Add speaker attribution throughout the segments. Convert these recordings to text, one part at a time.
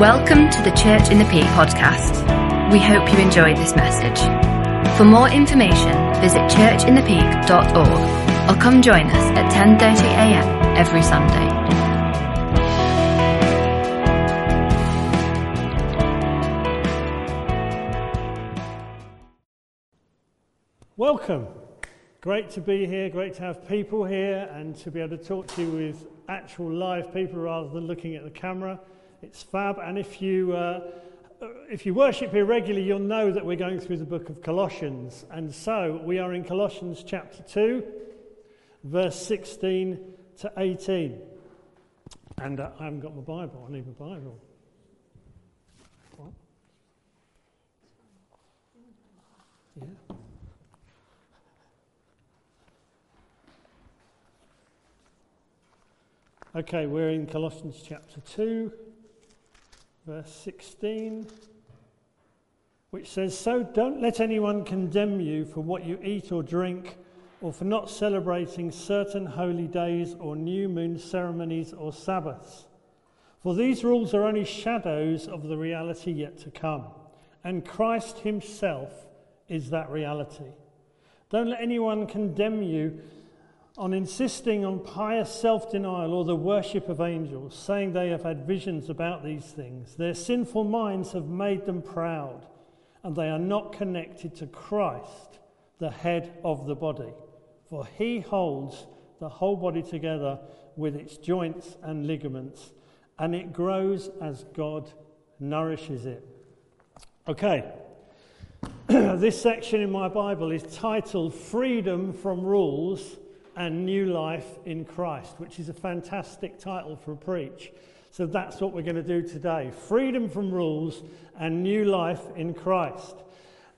Speaker 1: Welcome to the Church in the Peak podcast. We hope you enjoyed this message. For more information, visit churchinthepeak.org or come join us at 10:30 a.m. every Sunday.
Speaker 2: Welcome. Great to be here, great to have people here and to be able to talk to you with actual live people rather than looking at the camera. It's fab. And if you, uh, if you worship here regularly, you'll know that we're going through the book of Colossians. And so we are in Colossians chapter 2, verse 16 to 18. And uh, I haven't got my Bible. I need my Bible. What? Yeah. Okay, we're in Colossians chapter 2, verse 16, which says, So don't let anyone condemn you for what you eat or drink, or for not celebrating certain holy days or new moon ceremonies or Sabbaths. For these rules are only shadows of the reality yet to come, and Christ Himself is that reality. Don't let anyone condemn you on insisting on pious self denial or the worship of angels, saying they have had visions about these things. Their sinful minds have made them proud, and they are not connected to Christ, the head of the body. For he holds the whole body together with its joints and ligaments, and it grows as God nourishes it. Okay. this section in my Bible is titled Freedom from Rules and New Life in Christ, which is a fantastic title for a preach. So that's what we're going to do today freedom from rules and new life in Christ.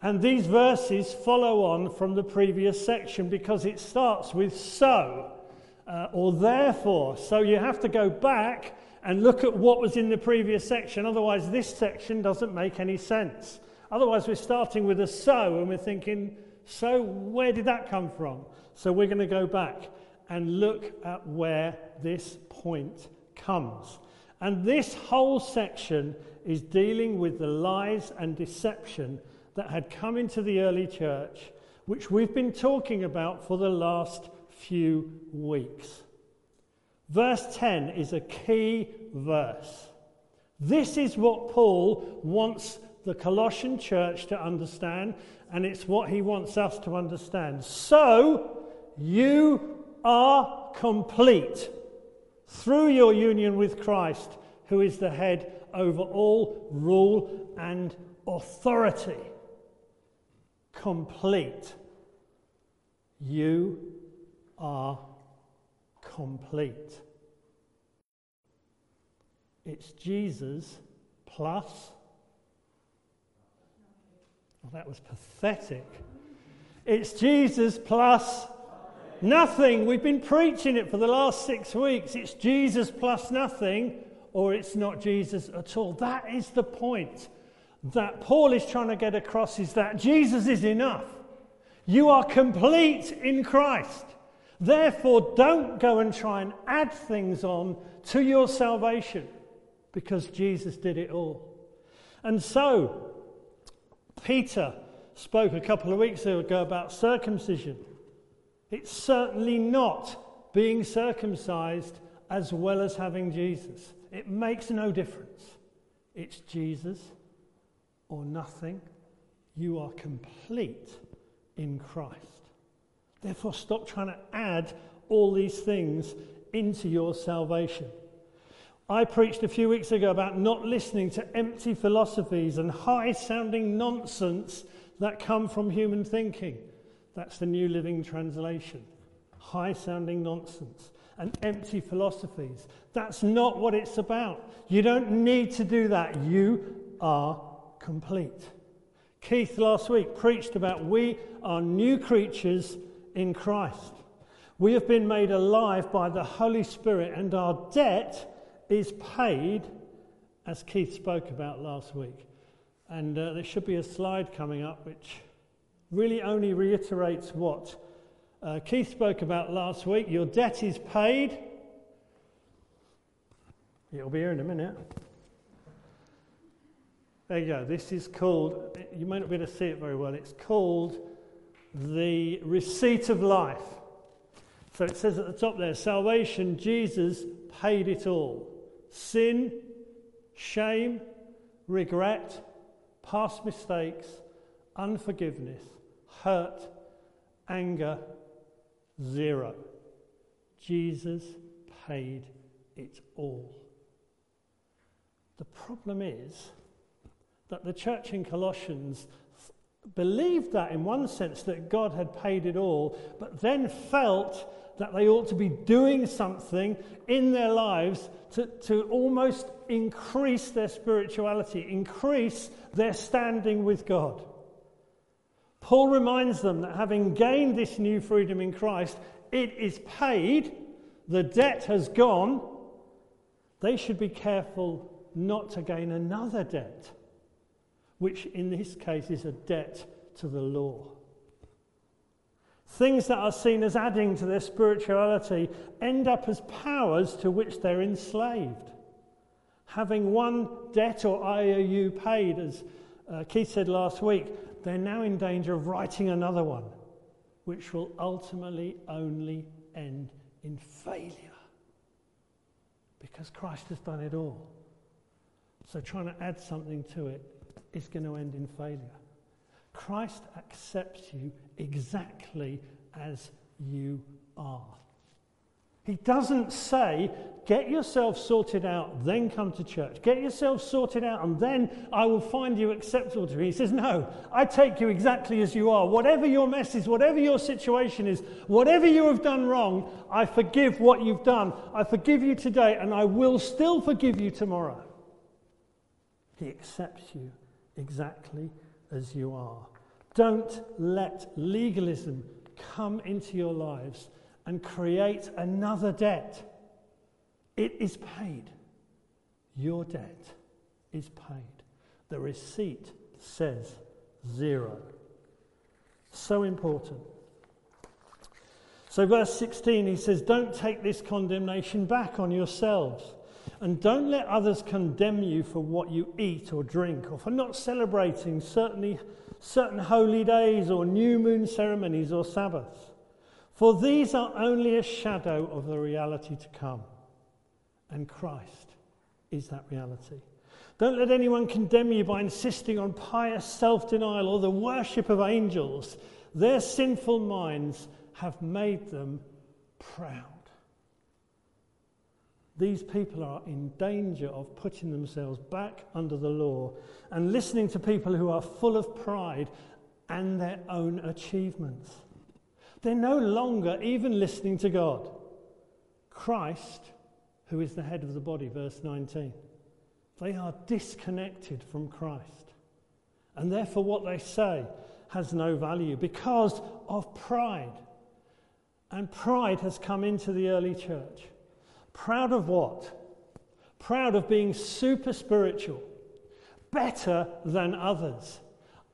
Speaker 2: And these verses follow on from the previous section because it starts with so uh, or therefore. So you have to go back and look at what was in the previous section. Otherwise, this section doesn't make any sense. Otherwise, we're starting with a so and we're thinking, so where did that come from? So we're going to go back and look at where this point comes. And this whole section is dealing with the lies and deception that had come into the early church, which we've been talking about for the last few weeks. Verse 10 is a key verse. This is what Paul wants the Colossian church to understand, and it's what he wants us to understand. So, you are complete through your union with Christ, who is the head over all rule and authority. Complete. You are complete. It's Jesus plus. Oh, that was pathetic. It's Jesus plus Nothing. We've been preaching it for the last six weeks. It's Jesus plus nothing, or it's not Jesus at all. That is the point that Paul is trying to get across is that Jesus is enough. You are complete in Christ. Therefore, don't go and try and add things on to your salvation because Jesus did it all. And so, Peter spoke a couple of weeks ago about circumcision. It's certainly not being circumcised as well as having Jesus. It makes no difference. It's Jesus or nothing. You are complete in Christ. Therefore, stop trying to add all these things into your salvation. I preached a few weeks ago about not listening to empty philosophies and high sounding nonsense that come from human thinking. That's the New Living Translation. High sounding nonsense and empty philosophies. That's not what it's about. You don't need to do that. You are complete. Keith last week preached about we are new creatures in Christ. We have been made alive by the Holy Spirit, and our debt is paid, as Keith spoke about last week. And uh, there should be a slide coming up which really only reiterates what uh, Keith spoke about last week. Your debt is paid. It'll be here in a minute. There you go. This is called, you may not be able to see it very well, it's called the receipt of life. So it says at the top there salvation, Jesus paid it all. Sin, shame, regret, past mistakes, unforgiveness, hurt, anger, zero. Jesus paid it all. The problem is that the church in Colossians believed that in one sense that God had paid it all, but then felt that they ought to be doing something in their lives to, to almost increase their spirituality, increase their standing with God. Paul reminds them that having gained this new freedom in Christ, it is paid, the debt has gone. They should be careful not to gain another debt, which in this case is a debt to the law. Things that are seen as adding to their spirituality end up as powers to which they're enslaved. Having one debt or IOU paid, as uh, Keith said last week, they're now in danger of writing another one, which will ultimately only end in failure. Because Christ has done it all. So trying to add something to it is going to end in failure. Christ accepts you exactly as you are. He doesn't say, get yourself sorted out, then come to church. Get yourself sorted out, and then I will find you acceptable to me. He says, no, I take you exactly as you are. Whatever your mess is, whatever your situation is, whatever you have done wrong, I forgive what you've done. I forgive you today, and I will still forgive you tomorrow. He accepts you exactly as you are. Don't let legalism come into your lives and create another debt. It is paid. Your debt is paid. The receipt says zero. So important. So, verse 16, he says, Don't take this condemnation back on yourselves. And don't let others condemn you for what you eat or drink, or for not celebrating certainly certain holy days, or new moon ceremonies, or Sabbaths. For these are only a shadow of the reality to come. And Christ is that reality. Don't let anyone condemn you by insisting on pious self denial or the worship of angels. Their sinful minds have made them proud. These people are in danger of putting themselves back under the law and listening to people who are full of pride and their own achievements. They're no longer even listening to God. Christ, who is the head of the body, verse 19. They are disconnected from Christ. And therefore, what they say has no value because of pride. And pride has come into the early church. Proud of what? Proud of being super spiritual, better than others.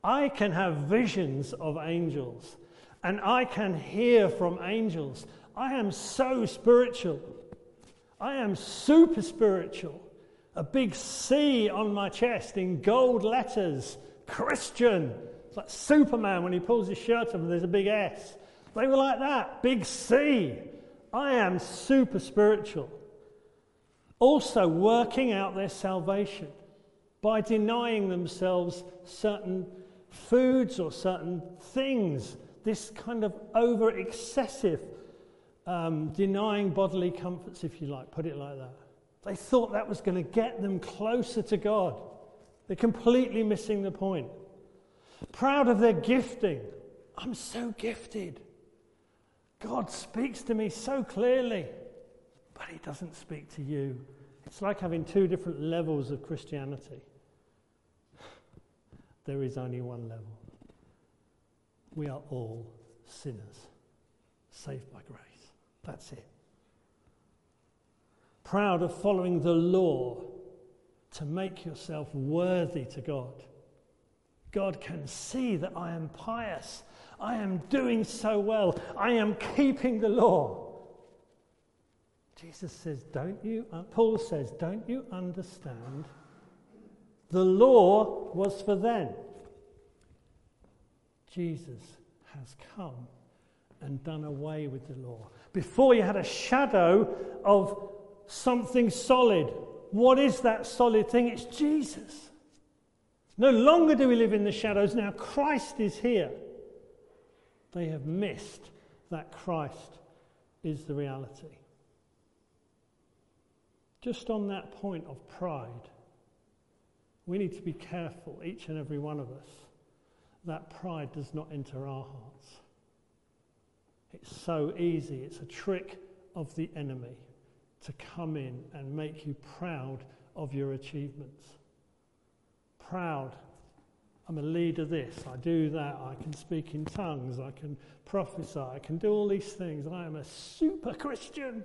Speaker 2: I can have visions of angels and I can hear from angels. I am so spiritual. I am super spiritual. A big C on my chest in gold letters Christian. It's like Superman when he pulls his shirt up and there's a big S. They were like that, big C. I am super spiritual. Also, working out their salvation by denying themselves certain foods or certain things this kind of over excessive um, denying bodily comforts, if you like, put it like that. They thought that was going to get them closer to God. They're completely missing the point. Proud of their gifting. I'm so gifted. God speaks to me so clearly, but He doesn't speak to you. It's like having two different levels of Christianity. There is only one level. We are all sinners, saved by grace. That's it. Proud of following the law to make yourself worthy to God. God can see that I am pious. I am doing so well. I am keeping the law. Jesus says, Don't you, uh, Paul says, Don't you understand The law was for then. Jesus has come and done away with the law. Before you had a shadow of something solid. What is that solid thing? It's Jesus. No longer do we live in the shadows. Now Christ is here. They have missed that Christ is the reality. Just on that point of pride, we need to be careful, each and every one of us, that pride does not enter our hearts. It's so easy, it's a trick of the enemy to come in and make you proud of your achievements. Proud. I'm a leader this, I do that, I can speak in tongues, I can prophesy, I can do all these things. I am a super Christian.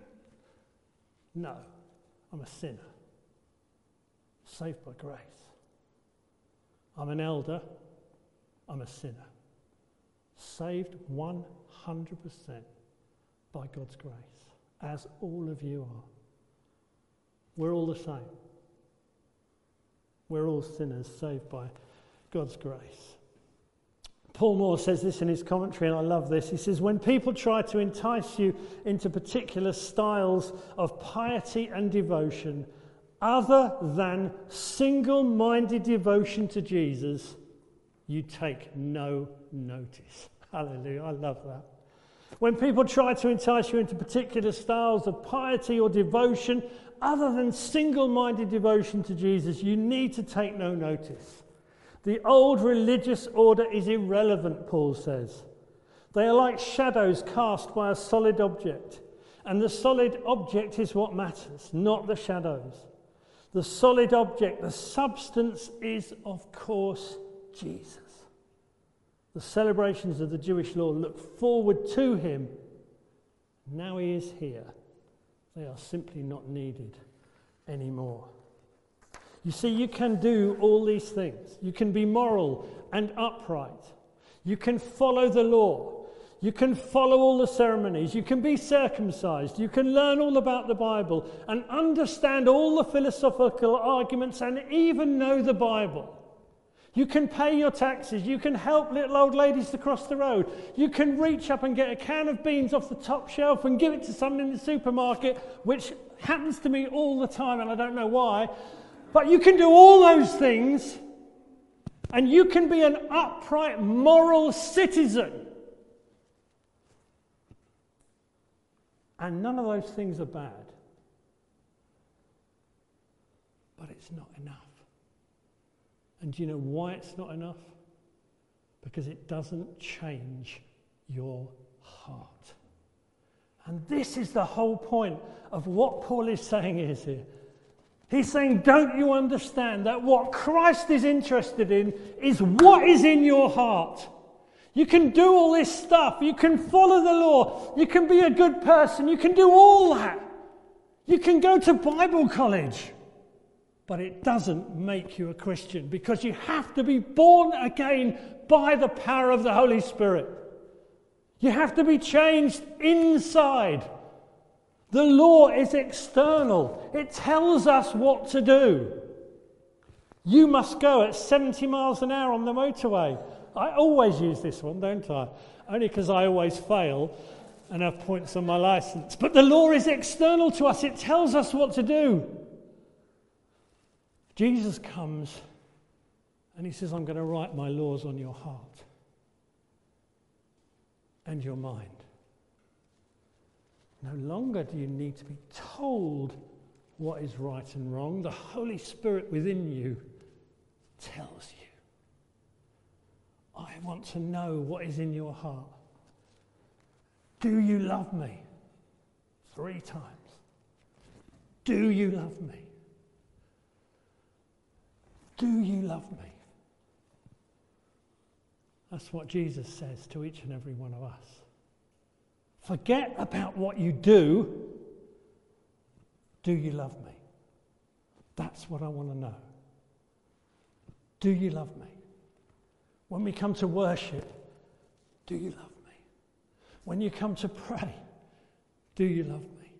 Speaker 2: No, I'm a sinner, saved by grace. I'm an elder, I'm a sinner, saved 100% by God's grace, as all of you are. We're all the same. We're all sinners saved by God's grace. Paul Moore says this in his commentary, and I love this. He says, When people try to entice you into particular styles of piety and devotion, other than single minded devotion to Jesus, you take no notice. Hallelujah. I love that. When people try to entice you into particular styles of piety or devotion, other than single minded devotion to Jesus, you need to take no notice. The old religious order is irrelevant, Paul says. They are like shadows cast by a solid object, and the solid object is what matters, not the shadows. The solid object, the substance, is, of course, Jesus. The celebrations of the Jewish law look forward to him. Now he is here. They are simply not needed anymore. You see, you can do all these things. You can be moral and upright. You can follow the law. You can follow all the ceremonies. You can be circumcised. You can learn all about the Bible and understand all the philosophical arguments and even know the Bible. You can pay your taxes. You can help little old ladies to cross the road. You can reach up and get a can of beans off the top shelf and give it to someone in the supermarket, which happens to me all the time and I don't know why. But you can do all those things and you can be an upright, moral citizen. And none of those things are bad. But it's not enough. And do you know why it's not enough? Because it doesn't change your heart. And this is the whole point of what Paul is saying is here. He's saying, Don't you understand that what Christ is interested in is what is in your heart? You can do all this stuff. You can follow the law. You can be a good person. You can do all that. You can go to Bible college but it doesn't make you a Christian because you have to be born again by the power of the Holy Spirit. You have to be changed inside. The law is external, it tells us what to do. You must go at 70 miles an hour on the motorway. I always use this one, don't I? Only because I always fail and have points on my license. But the law is external to us, it tells us what to do. Jesus comes and he says, I'm going to write my laws on your heart and your mind. No longer do you need to be told what is right and wrong. The Holy Spirit within you tells you. I want to know what is in your heart. Do you love me? Three times. Do you love me? Do you love me? That's what Jesus says to each and every one of us. Forget about what you do. Do you love me? That's what I want to know. Do you love me? When we come to worship, do you love me? When you come to pray, do you love me?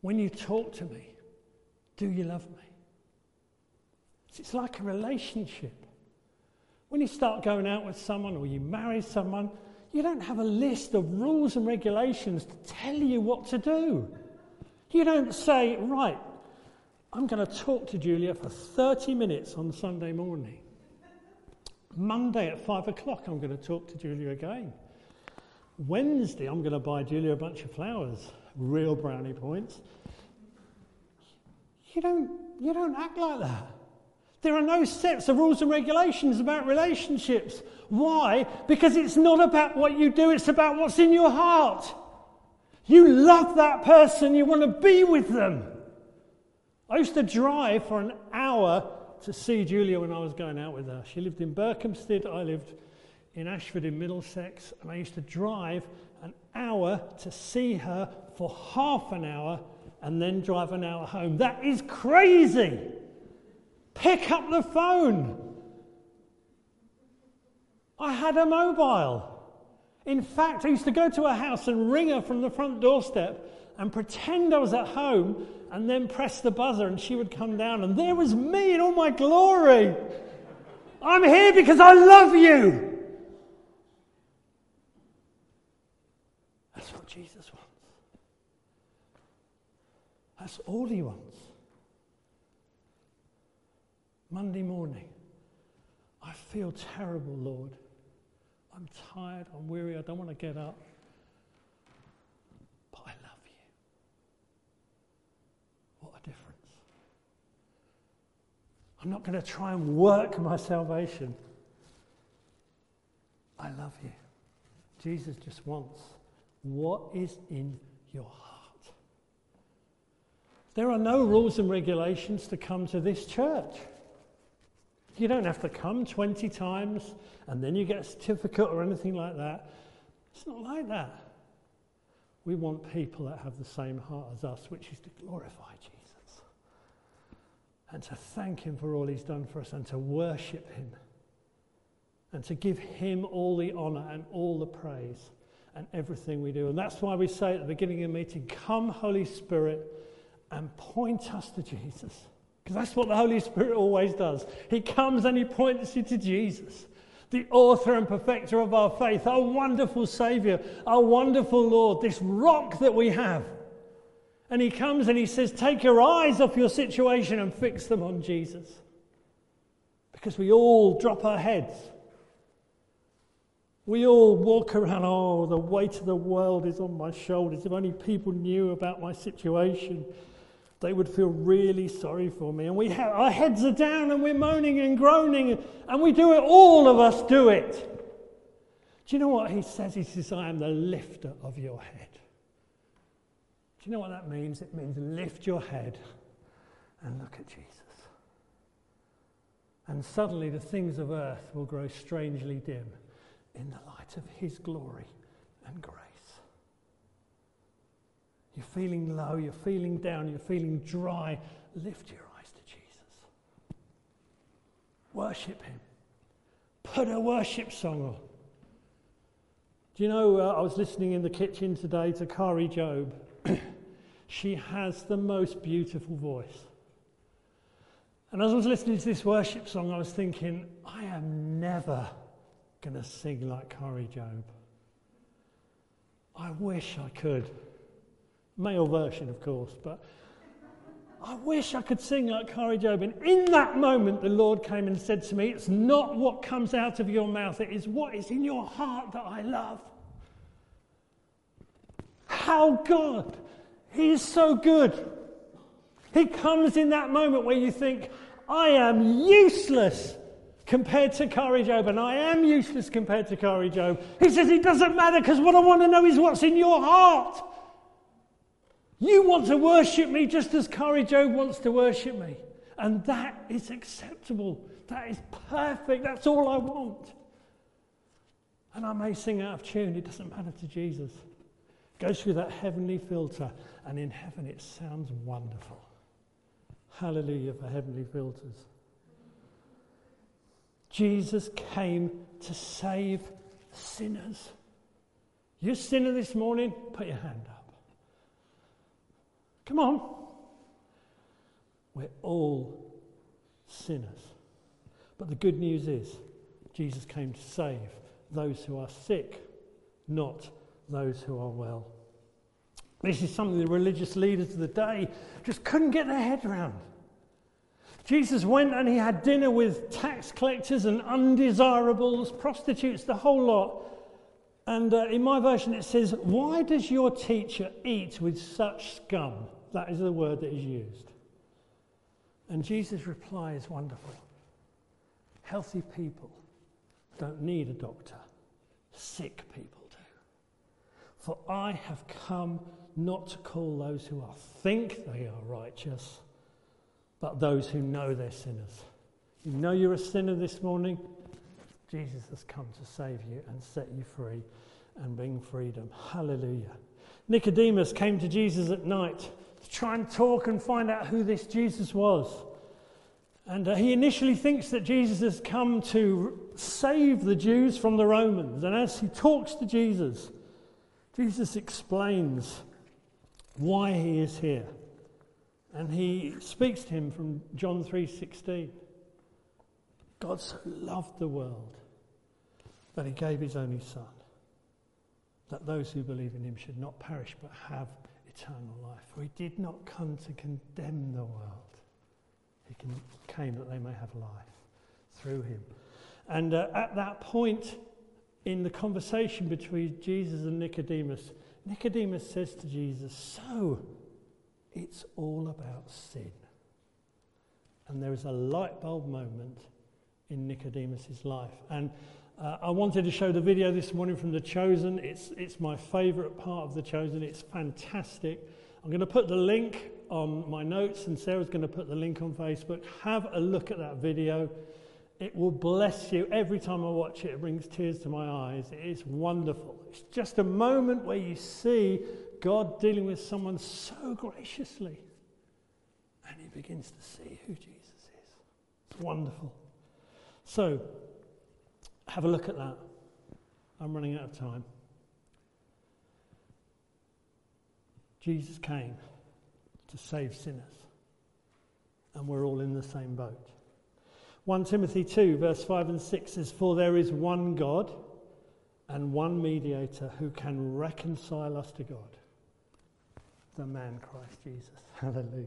Speaker 2: When you talk to me, do you love me? It's like a relationship. When you start going out with someone or you marry someone, you don't have a list of rules and regulations to tell you what to do. You don't say, right, I'm going to talk to Julia for 30 minutes on Sunday morning. Monday at 5 o'clock, I'm going to talk to Julia again. Wednesday, I'm going to buy Julia a bunch of flowers, real brownie points. You don't, you don't act like that. There are no sets of rules and regulations about relationships. Why? Because it's not about what you do, it's about what's in your heart. You love that person, you want to be with them. I used to drive for an hour to see Julia when I was going out with her. She lived in Berkhamsted, I lived in Ashford in Middlesex, and I used to drive an hour to see her for half an hour and then drive an hour home. That is crazy. Pick up the phone. I had a mobile. In fact, I used to go to a house and ring her from the front doorstep and pretend I was at home and then press the buzzer and she would come down and there was me in all my glory. I'm here because I love you. That's what Jesus wants. That's all he wants. Monday morning, I feel terrible, Lord. I'm tired, I'm weary, I don't want to get up. But I love you. What a difference. I'm not going to try and work my salvation. I love you. Jesus just wants what is in your heart. There are no rules and regulations to come to this church. You don't have to come 20 times and then you get a certificate or anything like that. It's not like that. We want people that have the same heart as us, which is to glorify Jesus and to thank Him for all He's done for us and to worship Him and to give Him all the honour and all the praise and everything we do. And that's why we say at the beginning of the meeting, Come, Holy Spirit, and point us to Jesus. Because that's what the Holy Spirit always does. He comes and He points you to Jesus, the author and perfecter of our faith, our wonderful Savior, our wonderful Lord, this rock that we have. And He comes and He says, Take your eyes off your situation and fix them on Jesus. Because we all drop our heads. We all walk around, oh, the weight of the world is on my shoulders. If only people knew about my situation they would feel really sorry for me. And we have, our heads are down and we're moaning and groaning, and we do it, all of us do it. Do you know what he says? He says, I am the lifter of your head. Do you know what that means? It means lift your head and look at Jesus. And suddenly the things of earth will grow strangely dim in the light of his glory and grace. You're feeling low, you're feeling down, you're feeling dry. Lift your eyes to Jesus. Worship Him. Put a worship song on. Do you know, uh, I was listening in the kitchen today to Kari Jobe. she has the most beautiful voice. And as I was listening to this worship song, I was thinking, I am never going to sing like Kari Jobe. I wish I could male version, of course, but I wish I could sing like Kari Jobe. And in that moment, the Lord came and said to me, It's not what comes out of your mouth, it is what is in your heart that I love. How God, He is so good. He comes in that moment where you think, I am useless compared to Kari Jobe, and I am useless compared to Kari Jobe. He says, It doesn't matter because what I want to know is what's in your heart. You want to worship me just as Kari Jobe wants to worship me. And that is acceptable. That is perfect. That's all I want. And I may sing out of tune, it doesn't matter to Jesus. It goes through that heavenly filter, and in heaven it sounds wonderful. Hallelujah for heavenly filters. Jesus came to save sinners. You sinner this morning, put your hand up. Come on. We're all sinners. But the good news is, Jesus came to save those who are sick, not those who are well. This is something the religious leaders of the day just couldn't get their head around. Jesus went and he had dinner with tax collectors and undesirables, prostitutes, the whole lot. And uh, in my version it says, Why does your teacher eat with such scum? That is the word that is used. And Jesus' reply is wonderful. Healthy people don't need a doctor, sick people do. For I have come not to call those who are think they are righteous, but those who know they're sinners. You know you're a sinner this morning? Jesus has come to save you and set you free and bring freedom. Hallelujah. Nicodemus came to Jesus at night to try and talk and find out who this Jesus was. And uh, he initially thinks that Jesus has come to save the Jews from the Romans. And as he talks to Jesus, Jesus explains why he is here. And he speaks to him from John 3:16. God so loved the world that he gave his only son that those who believe in him should not perish but have eternal life. For he did not come to condemn the world. He came that they may have life through him. And uh, at that point in the conversation between Jesus and Nicodemus, Nicodemus says to Jesus, So it's all about sin. And there is a light bulb moment in Nicodemus's life. And uh, I wanted to show the video this morning from The Chosen. It's, it's my favourite part of The Chosen. It's fantastic. I'm going to put the link on my notes, and Sarah's going to put the link on Facebook. Have a look at that video. It will bless you. Every time I watch it, it brings tears to my eyes. It is wonderful. It's just a moment where you see God dealing with someone so graciously, and he begins to see who Jesus is. It's wonderful. So, have a look at that. I'm running out of time. Jesus came to save sinners, and we're all in the same boat. 1 Timothy 2, verse 5 and 6 says, For there is one God and one mediator who can reconcile us to God, the man Christ Jesus. Hallelujah.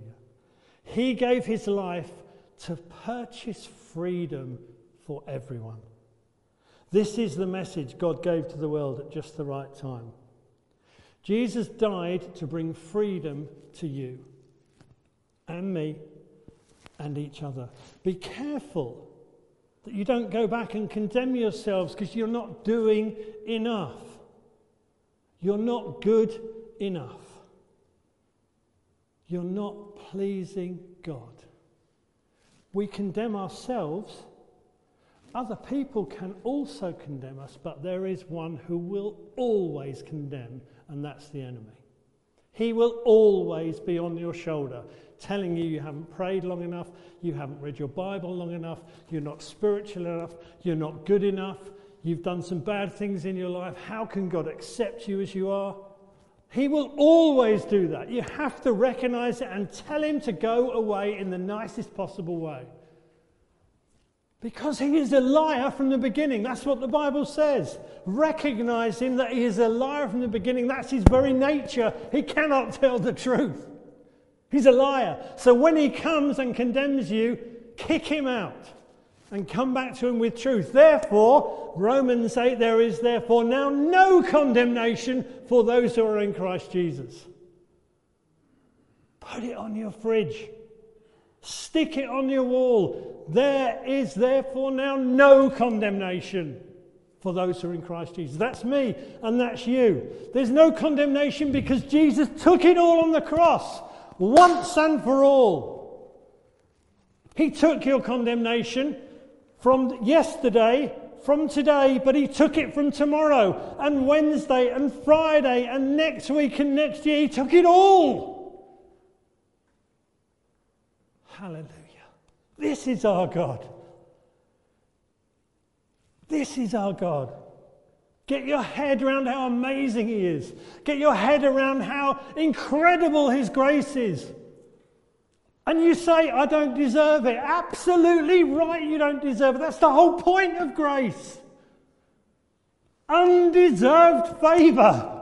Speaker 2: He gave his life to purchase freedom for everyone. This is the message God gave to the world at just the right time. Jesus died to bring freedom to you and me and each other. Be careful that you don't go back and condemn yourselves because you're not doing enough. You're not good enough. You're not pleasing God. We condemn ourselves other people can also condemn us, but there is one who will always condemn, and that's the enemy. He will always be on your shoulder, telling you you haven't prayed long enough, you haven't read your Bible long enough, you're not spiritual enough, you're not good enough, you've done some bad things in your life. How can God accept you as you are? He will always do that. You have to recognize it and tell him to go away in the nicest possible way. Because he is a liar from the beginning. That's what the Bible says. Recognize him that he is a liar from the beginning. That's his very nature. He cannot tell the truth. He's a liar. So when he comes and condemns you, kick him out and come back to him with truth. Therefore, Romans 8, there is therefore now no condemnation for those who are in Christ Jesus. Put it on your fridge. Stick it on your wall. There is therefore now no condemnation for those who are in Christ Jesus. That's me and that's you. There's no condemnation because Jesus took it all on the cross once and for all. He took your condemnation from yesterday, from today, but He took it from tomorrow and Wednesday and Friday and next week and next year. He took it all. Hallelujah. This is our God. This is our God. Get your head around how amazing He is. Get your head around how incredible His grace is. And you say, I don't deserve it. Absolutely right, you don't deserve it. That's the whole point of grace. Undeserved favour.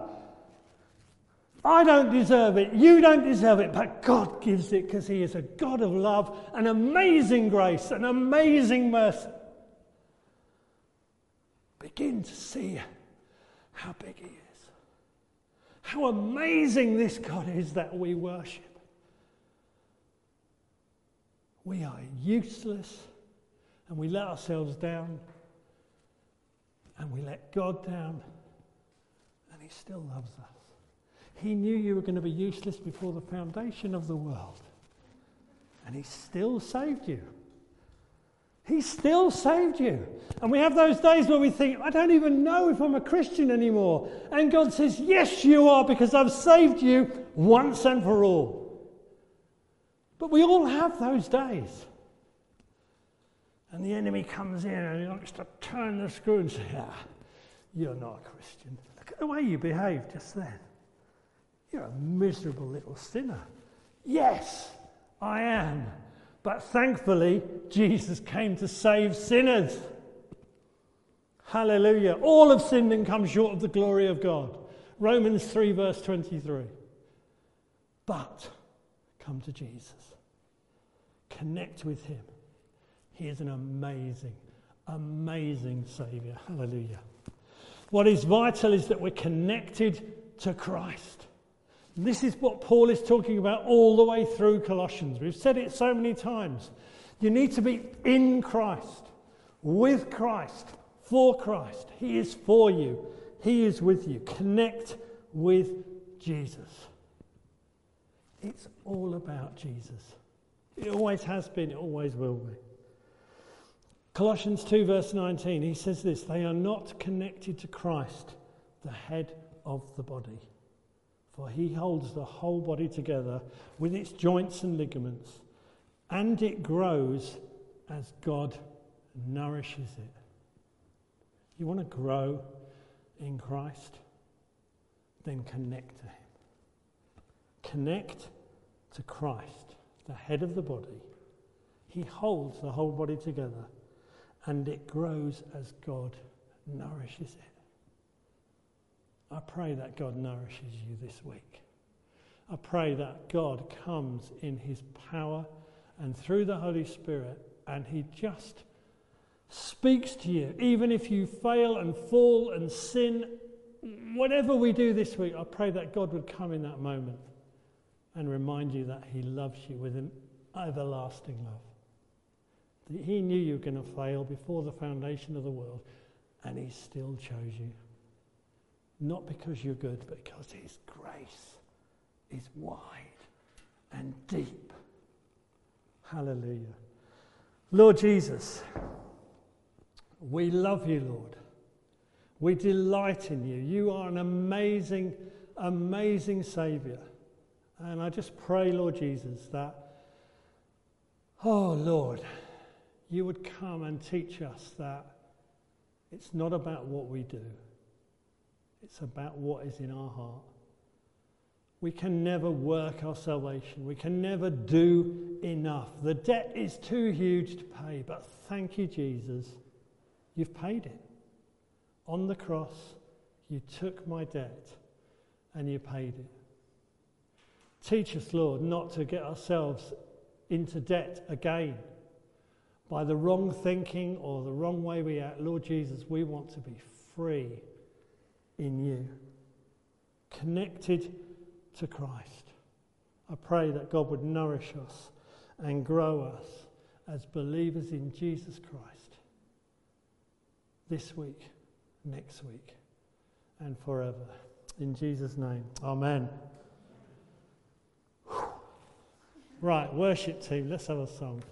Speaker 2: I don't deserve it. You don't deserve it. But God gives it because He is a God of love, an amazing grace, an amazing mercy. Begin to see how big He is. How amazing this God is that we worship. We are useless and we let ourselves down and we let God down and He still loves us. He knew you were going to be useless before the foundation of the world and He still saved you. He still saved you. And we have those days where we think, I don't even know if I'm a Christian anymore. And God says, Yes, you are, because I've saved you once and for all. But we all have those days. And the enemy comes in and he likes to turn the screw and say, Ah, you're not a Christian. Look at the way you behaved just then. You're a miserable little sinner. Yes, I am. But thankfully, Jesus came to save sinners. Hallelujah. All have sinned and come short of the glory of God. Romans 3, verse 23. But come to Jesus. Connect with him. He is an amazing, amazing Saviour. Hallelujah. What is vital is that we're connected to Christ. This is what Paul is talking about all the way through Colossians. We've said it so many times. You need to be in Christ, with Christ, for Christ. He is for you, He is with you. Connect with Jesus. It's all about Jesus. It always has been, it always will be. Colossians 2, verse 19, he says this They are not connected to Christ, the head of the body. For he holds the whole body together with its joints and ligaments, and it grows as God nourishes it. You want to grow in Christ? Then connect to him. Connect to Christ the head of the body. He holds the whole body together and it grows as God nourishes it. I pray that God nourishes you this week. I pray that God comes in his power and through the Holy Spirit and he just speaks to you. Even if you fail and fall and sin, whatever we do this week, I pray that God would come in that moment and remind you that He loves you with an everlasting love. That He knew you were going to fail before the foundation of the world, and He still chose you. Not because you're good, but because His grace is wide and deep. Hallelujah. Lord Jesus, we love you, Lord. We delight in you. You are an amazing, amazing Saviour. And I just pray, Lord Jesus, that, oh Lord, you would come and teach us that it's not about what we do, it's about what is in our heart. We can never work our salvation. We can never do enough. The debt is too huge to pay, but thank you, Jesus. You've paid it. On the cross, you took my debt and you paid it. Teach us, Lord, not to get ourselves into debt again by the wrong thinking or the wrong way we act. Lord Jesus, we want to be free in you, connected to Christ. I pray that God would nourish us and grow us as believers in Jesus Christ this week, next week, and forever. In Jesus' name, Amen. Right, worship team, let's have a song.